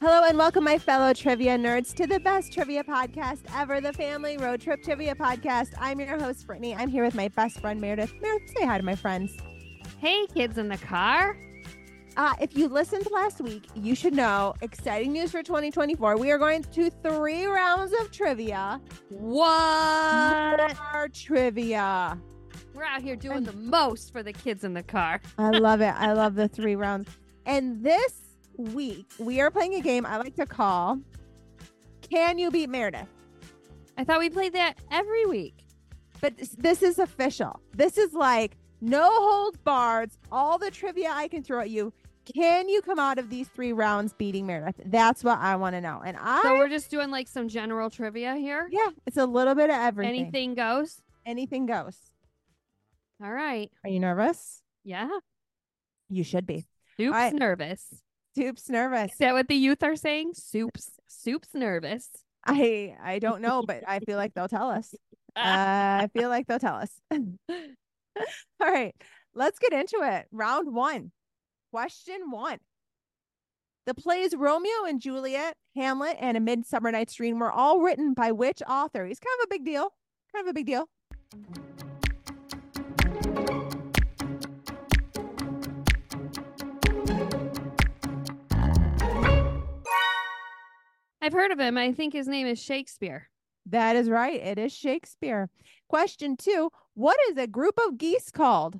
Hello and welcome, my fellow trivia nerds, to the best trivia podcast ever, the Family Road Trip Trivia Podcast. I'm your host, Brittany. I'm here with my best friend, Meredith. Meredith, say hi to my friends. Hey, kids in the car. Uh, if you listened last week, you should know exciting news for 2024. We are going to three rounds of trivia. What? More trivia. We're out here doing the most for the kids in the car. I love it. I love the three rounds. And this week, we are playing a game I like to call Can You Beat Meredith? I thought we played that every week. But this- this is official. This is like no holds barred, all the trivia I can throw at you. Can you come out of these three rounds beating Meredith? That's what I want to know. And I, So we're just doing like some general trivia here. yeah, it's a little bit of everything. Anything goes. Anything goes. All right. Are you nervous? Yeah. You should be. Soup's nervous. Soup's nervous. Is that what the youth are saying? Soup's Soup's nervous. I I don't know, but I feel like they'll tell us. Uh, I feel like they'll tell us. All right, let's get into it. Round one. Question one. The plays Romeo and Juliet, Hamlet, and A Midsummer Night's Dream were all written by which author? He's kind of a big deal. Kind of a big deal. I've heard of him. I think his name is Shakespeare. That is right. It is Shakespeare. Question two. What is a group of geese called?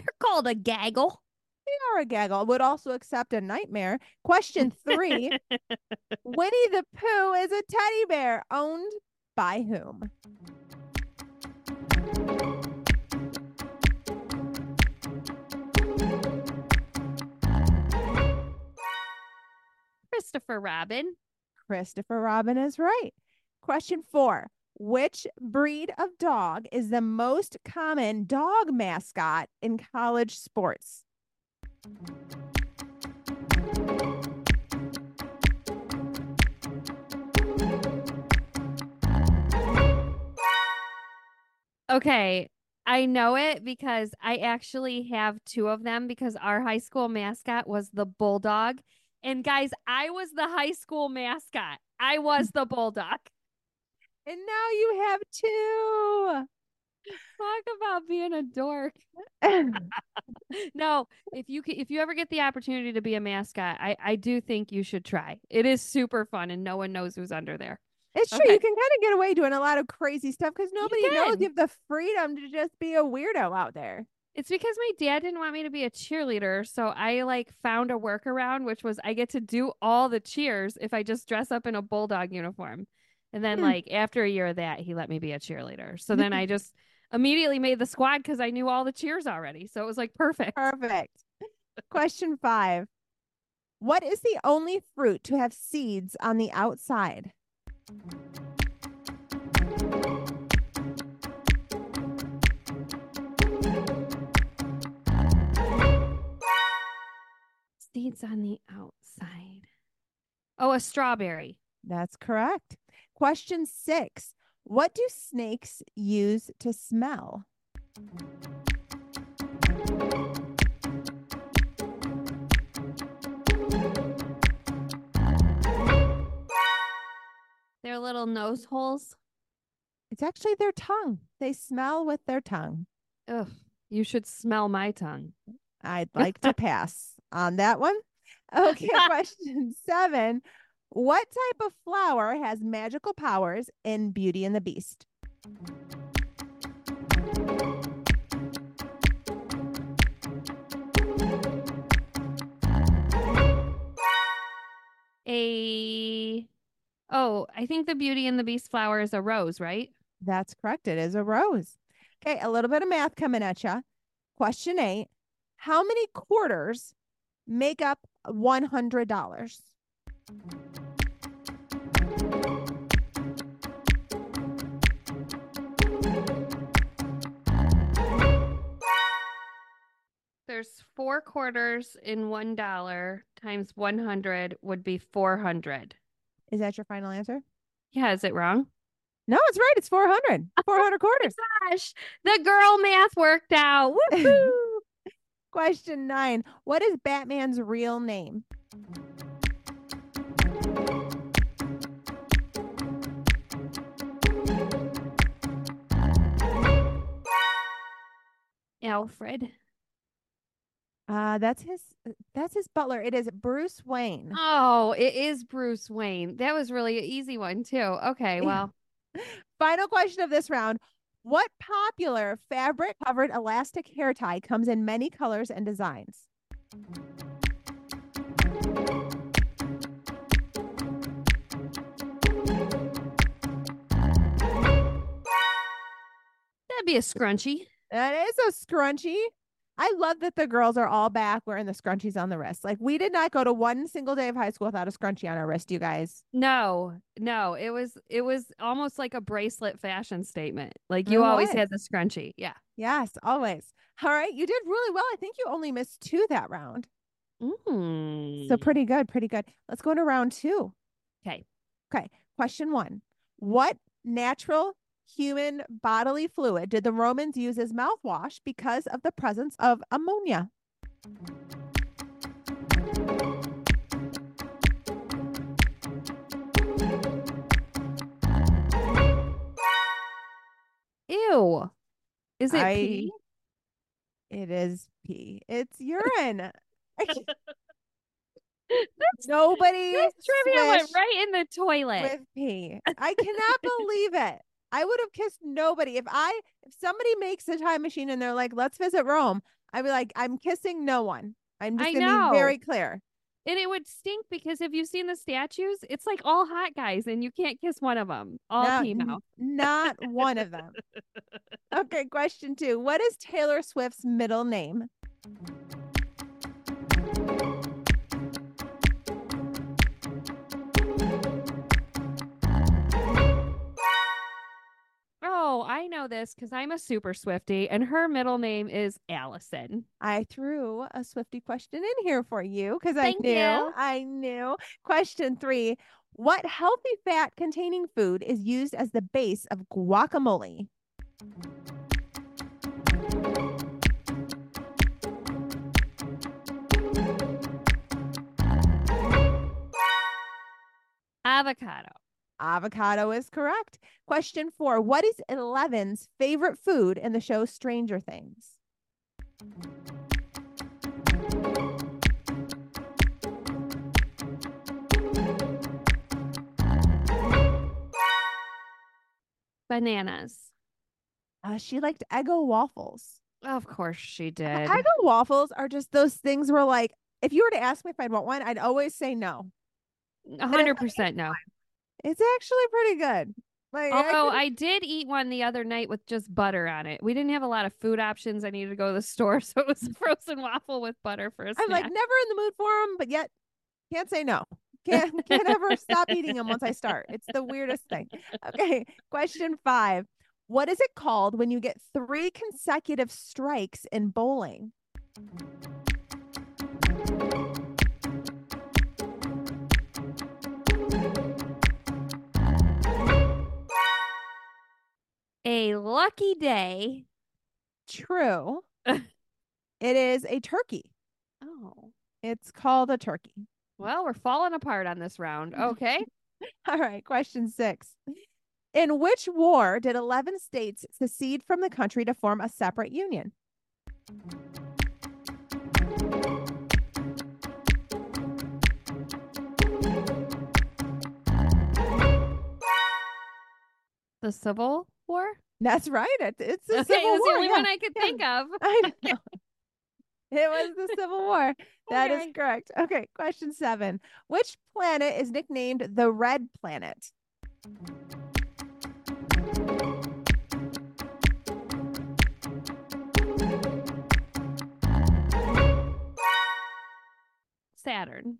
They're called a gaggle. They are a gaggle. Would also accept a nightmare. Question three. Winnie the Pooh is a teddy bear owned by whom? Christopher Robin. Christopher Robin is right. Question four. Which breed of dog is the most common dog mascot in college sports? Okay, I know it because I actually have two of them because our high school mascot was the bulldog. And guys, I was the high school mascot. I was the bulldog. And now you have two. Talk about being a dork. No, if you if you ever get the opportunity to be a mascot, I I do think you should try. It is super fun and no one knows who's under there. It's true. Okay. You can kind of get away doing a lot of crazy stuff because nobody knows you have the freedom to just be a weirdo out there. It's because my dad didn't want me to be a cheerleader, so I like found a workaround, which was I get to do all the cheers if I just dress up in a bulldog uniform. And then Hmm. like after a year of that, he let me be a cheerleader. So then I just immediately made the squad because I knew all the cheers already. So it was like perfect. Perfect. Question five. What is the only fruit to have seeds on the outside? Seeds on the outside. Oh, a strawberry. That's correct. Question six. What do snakes use to smell? Their little nose holes. It's actually their tongue. They smell with their tongue. Ugh, you should smell my tongue. I'd like to pass on that one. Okay, question seven. What type of flower has magical powers in Beauty and the Beast? A oh, I think the Beauty and the Beast flower is a rose, right? That's correct. It is a rose. Okay, a little bit of math coming at you. Question eight How many quarters make up $100? There's four quarters in one dollar times one hundred would be four hundred. Is that your final answer? Yeah, is it wrong? No, it's right. It's 400. 400 quarters. Gosh, the girl math worked out. Woohoo! Question nine What is Batman's real name? Alfred. Uh, that's his. That's his butler. It is Bruce Wayne. Oh, it is Bruce Wayne. That was really an easy one too. Okay, well, Final question of this round. What popular fabric covered elastic hair tie comes in many colors and designs? that'd be a scrunchie. That is a scrunchie. I love that the girls are all back wearing the scrunchies on the wrist. Like we did not go to one single day of high school without a scrunchie on our wrist, you guys. No, no, it was it was almost like a bracelet fashion statement. Like you It always was. had the scrunchie. Yeah. Yes, always. All right, you did really well. I think you only missed two that round. Mm. So pretty good, pretty good. Let's go to round two. Okay. Okay. Question one. What natural human bodily fluid did the Romans use as mouthwash because of the presence of ammonia? Ew. Is it I- pee? It is pee. It's urine. Nobody This trivia went right in the toilet. with pee. I cannot believe it. I would have kissed nobody. If I if somebody makes a time machine and they're like, let's visit Rome, I'd be like, I'm kissing no one. I'm just I gonna be very clear. and it would stink because if you've seen the statues? It's like all hot guys, and you can't kiss one of them. All Not- n- Not one of them. Okay, question two. What is Taylor Swift's middle name? Know this because I'm a super Swiftie, and her middle name is Allison. I threw a Swiftie question in here for you because I knew. you. I knew. Question three. What healthy fat containing food is used as the base of guacamole? Avocado. Avocado is correct. Question four. What is Eleven's favorite food in the show Stranger Things? Bananas. Uh, she liked Eggo waffles. Of course she did. Eggo waffles are just those things where, like, if you were to ask me if I'd want one, I'd always say no. Hundred percent no. It's actually pretty good. Like, Although could- I did eat one the other night with just butter on it. We didn't have a lot of food options. I needed to go to the store, so it was a frozen waffle with butter for a snack. I'm like never in the mood for them, but yet can't say no. Can't can't ever stop eating them once I start. It's the weirdest thing. Okay, question five. What is it called when you get three consecutive strikes in bowling? A lucky day. True. it is a turkey. Oh. It's called a turkey. Well, we're falling apart on this round. Okay. All right, question six. In which war did 11 states secede from the country to form a separate union? the Civil War? That's right. It, it's the Okay, Civil that's War. the only yeah. one I could yeah. think of. I know. It was the Civil War. That is Okay. correct. Okay, question seven. Which planet is nicknamed the Red Planet? Saturn.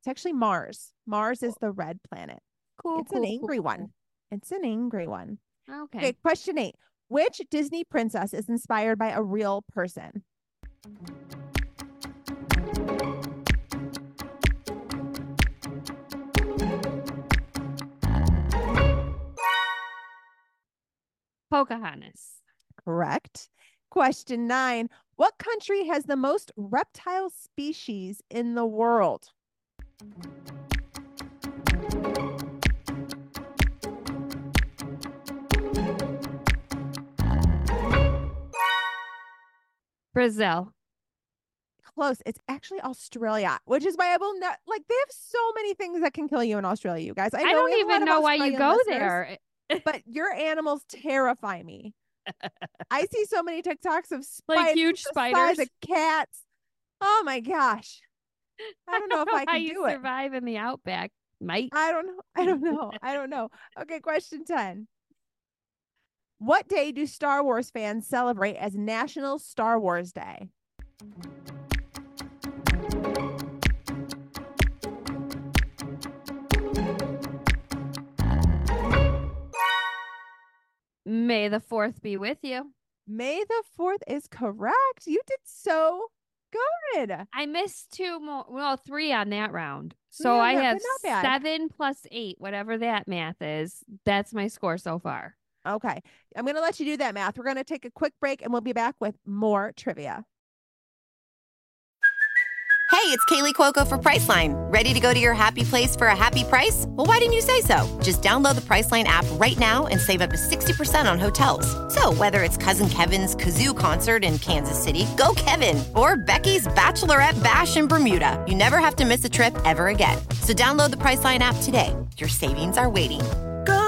It's actually Mars. Mars is the red planet. Cool. it's an angry one. It's an angry one. Okay. Okay, question eight. Which Disney princess is inspired by a real person? Pocahontas. Correct. Question nine. What country has the most reptile species in the world? Brazil. Close. It's actually Australia, which is why I will not like they have so many things that can kill you in Australia, you guys. I, I, know we don't have a lot even know why you go there. but your animals terrify me. I see so many TikToks of spiders, Like huge spiders. of cats. Oh my gosh. I don't know if I can do it. survive in the outback, mate. I don't know. I don't know. I don't know. Okay, question 10. What day do Star Wars fans celebrate as National Star Wars Day? May the fourth be with you. May the 4th is correct. You did so good. I missed two more, well, three on that round. So Yeah, I have but not bad. seven plus eight, whatever that math is. That's my score so far. Okay. I'm going to let you do that math. We're going to take a quick break and we'll be back with more trivia. Hey, it's Kaley Cuoco for Priceline. Ready to go to your happy place for a happy price? Well, why didn't you say so? Just download the Priceline app right now and save up to 60% on hotels. So, whether it's Cousin Kevin's Kazoo concert in Kansas City, go Kevin, or Becky's Bachelorette Bash in Bermuda, you never have to miss a trip ever again. So, download the Priceline app today. Your savings are waiting.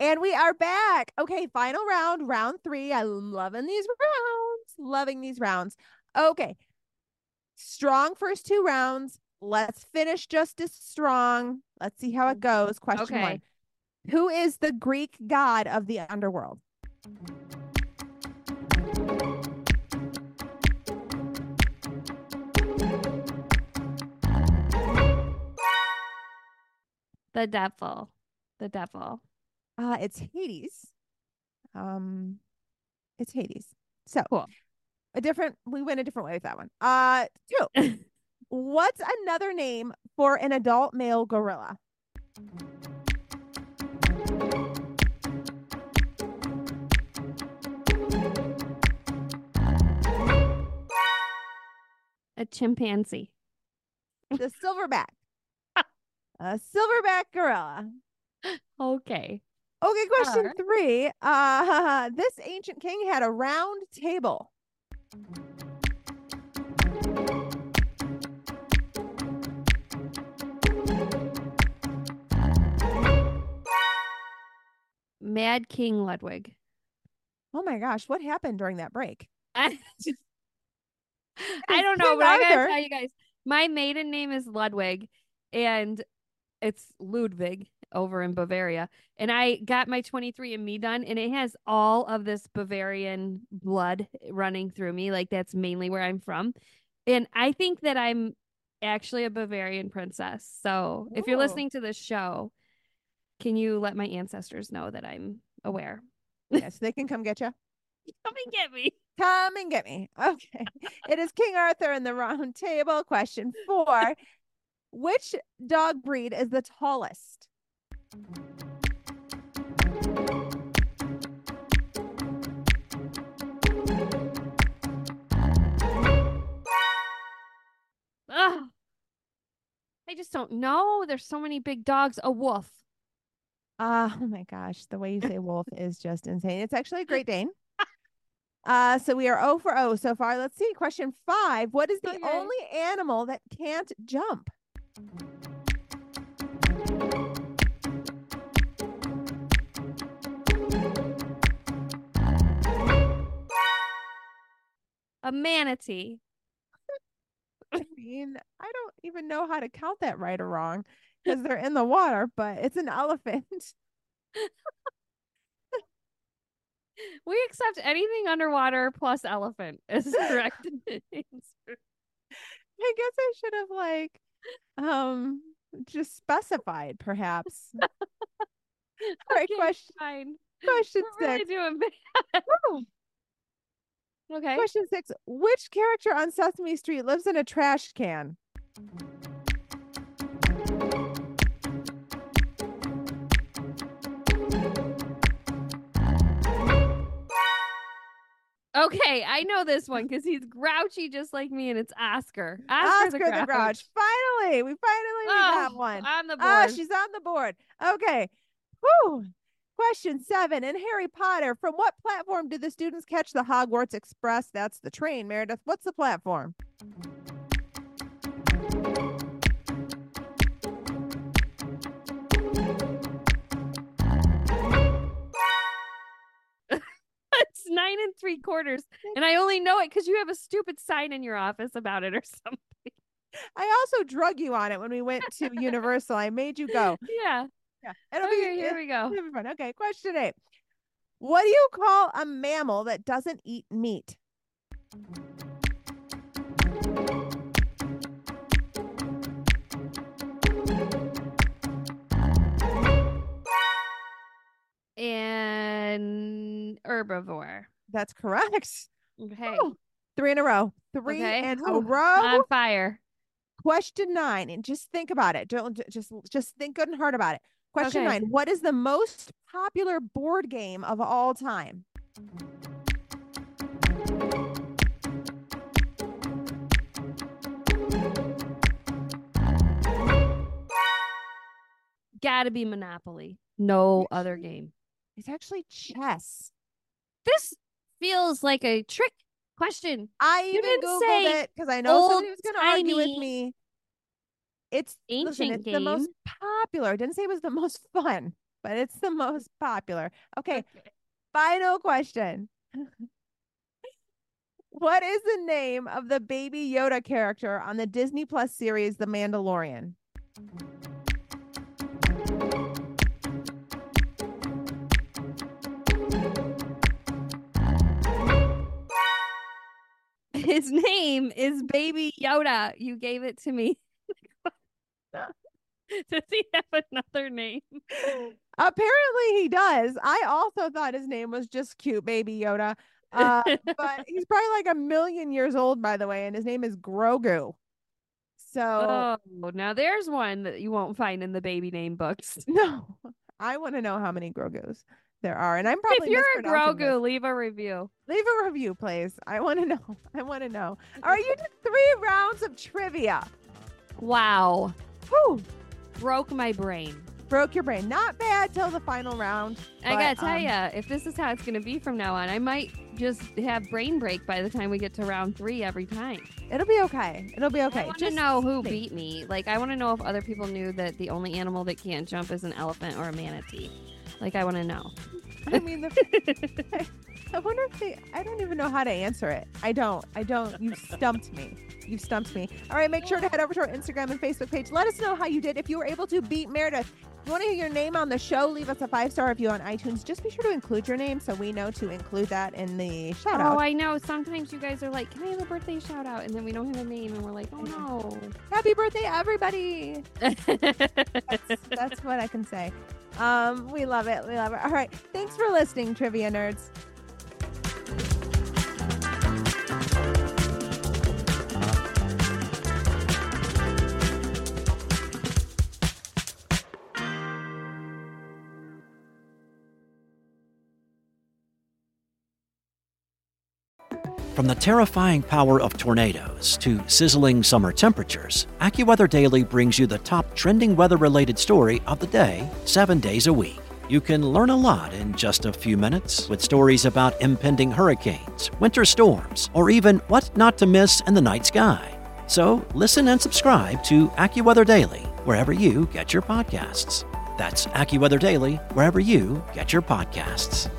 And we are back. Okay, final round, round three. I'm loving these rounds. Loving these rounds. Okay. Strong first two rounds. Let's finish just as strong. Let's see how it goes. Question Okay. one Who is the Greek god of the underworld? The devil. The devil. Uh, it's Hades. Um, it's Hades. So Cool. a different. We went a different way with that one. Uh, two. What's another name for an adult male gorilla? A chimpanzee. The silverback. a silverback gorilla. Okay. Okay, question three. Uh, this ancient king had a round table. Mad King Ludwig. Oh my gosh, what happened during that break? I, I don't know, but I gotta tell you guys, my maiden name is Ludwig, and it's Ludwig over in Bavaria. And I got my 23andMe done, and it has all of this Bavarian blood running through me. Like that's mainly where I'm from. And I think that I'm actually a Bavarian princess. So if you're listening to this show, can you let my ancestors know that I'm aware? yes, they can come get you. Come and get me. Come and get me. Okay. it is King Arthur and the round table. Question four. Which dog breed is the tallest? Ugh. I just don't know. There's so many big dogs. A wolf. Uh, oh my gosh, the way you say wolf is just insane. It's actually a Great Dane. Uh, so we are O for O so far. Let's see. Question five. What is the Okay. only animal that can't jump? A manatee. I mean, I don't even know how to count that right or wrong because they're in the water, but it's an elephant. We accept anything underwater plus elephant is correct. I guess I should have like um just specified perhaps. All right, Okay, question Fine. question We're really doing bad. Okay. Question six. Which character on Sesame Street lives in a trash can? Okay, I know this one because he's grouchy just like me, and it's Oscar. Oscar, Oscar the Grouch. Finally, we finally we got Oh, one. on the board. Ah, she's on the board. Okay. Whew. Question seven. In Harry Potter, from what platform do the students catch the Hogwarts Express? That's the train, Meredith. What's the platform? it's nine and three quarters, and I only know it because you have a stupid sign in your office about it or something. I also drug you on it when we went to Universal. I made you go. Yeah. Yeah. It'll Okay, be here we go. fun. Okay, question eight. What do you call a mammal that doesn't eat meat? And herbivore. That's correct. Okay. Woo. Three in a row. Three Okay. in a oh, row. On fire. Question nine, and just think about it. Don't just just think good and hard about it. Question Okay. nine: What is the most popular board game of all time? Gotta be Monopoly. No other game. It's actually chess. This feels like a trick question. I You even didn't googled say it because I know somebody was going to argue with me. It's listen, ancient it's the most popular. I didn't say it was the most fun, but it's the most popular. Okay, final question. what is the name of the baby Yoda character on the Disney Plus series The Mandalorian? His name is Baby Yoda. You gave it to me. Does he have another name? Apparently he does. I also thought his name was just cute baby Yoda. Uh, but he's probably like a million years old, by the way, and his name is Grogu. So Oh, now there's one that you won't find in the baby name books. no, I want to know how many Grogus there are, and I'm probably if you're a Grogu, this. leave a review. Leave a review, please. I want to know. I want to know. All right, you did three rounds of trivia. Wow. Whew, Broke my brain. broke your brain. Not bad till the final round. I but, gotta tell um, ya, if this is how it's gonna be from now on, I might just have brain break by the time we get to round three every time. It'll be okay. It'll be okay. I want to Just know who think. beat me. Like, I want to know if other people knew that the only animal that can't jump is an elephant or a manatee. Like, I want to know. I mean, the, I wonder if they. I don't even know how to answer it. I don't. I don't. You stumped me. You stumped me. All right. Make sure to head over to our Instagram and Facebook page. Let us know how you did. If you were able to beat Meredith, if you want to hear your name on the show, leave us a five star review on iTunes. Just be sure to include your name so we know to include that in the shout out. Oh. I know. Sometimes you guys are like, "Can I have a birthday shout out?" And then we don't have a name, and we're like, "Oh no." Happy birthday, everybody. That's, that's what I can say. Um, we love it. We love it. All right. Thanks for listening, trivia nerds. From the terrifying power of tornadoes to sizzling summer temperatures, AccuWeather Daily brings you the top trending weather related story of the day, seven days a week. You can learn a lot in just a few minutes with stories about impending hurricanes, winter storms, or even what not to miss in the night sky. So listen and subscribe to AccuWeather Daily wherever you get your podcasts. That's AccuWeather Daily wherever you get your podcasts.